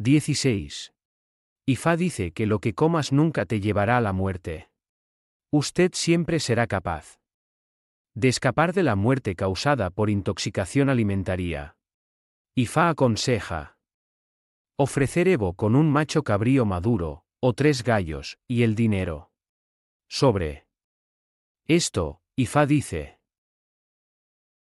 16. Ifá dice que lo que comas nunca te llevará a la muerte. Usted siempre será capaz de escapar de la muerte causada por intoxicación alimentaria. Ifá aconseja ofrecer Evo con un macho cabrío maduro, o tres gallos, y el dinero. Sobre esto, Ifá dice,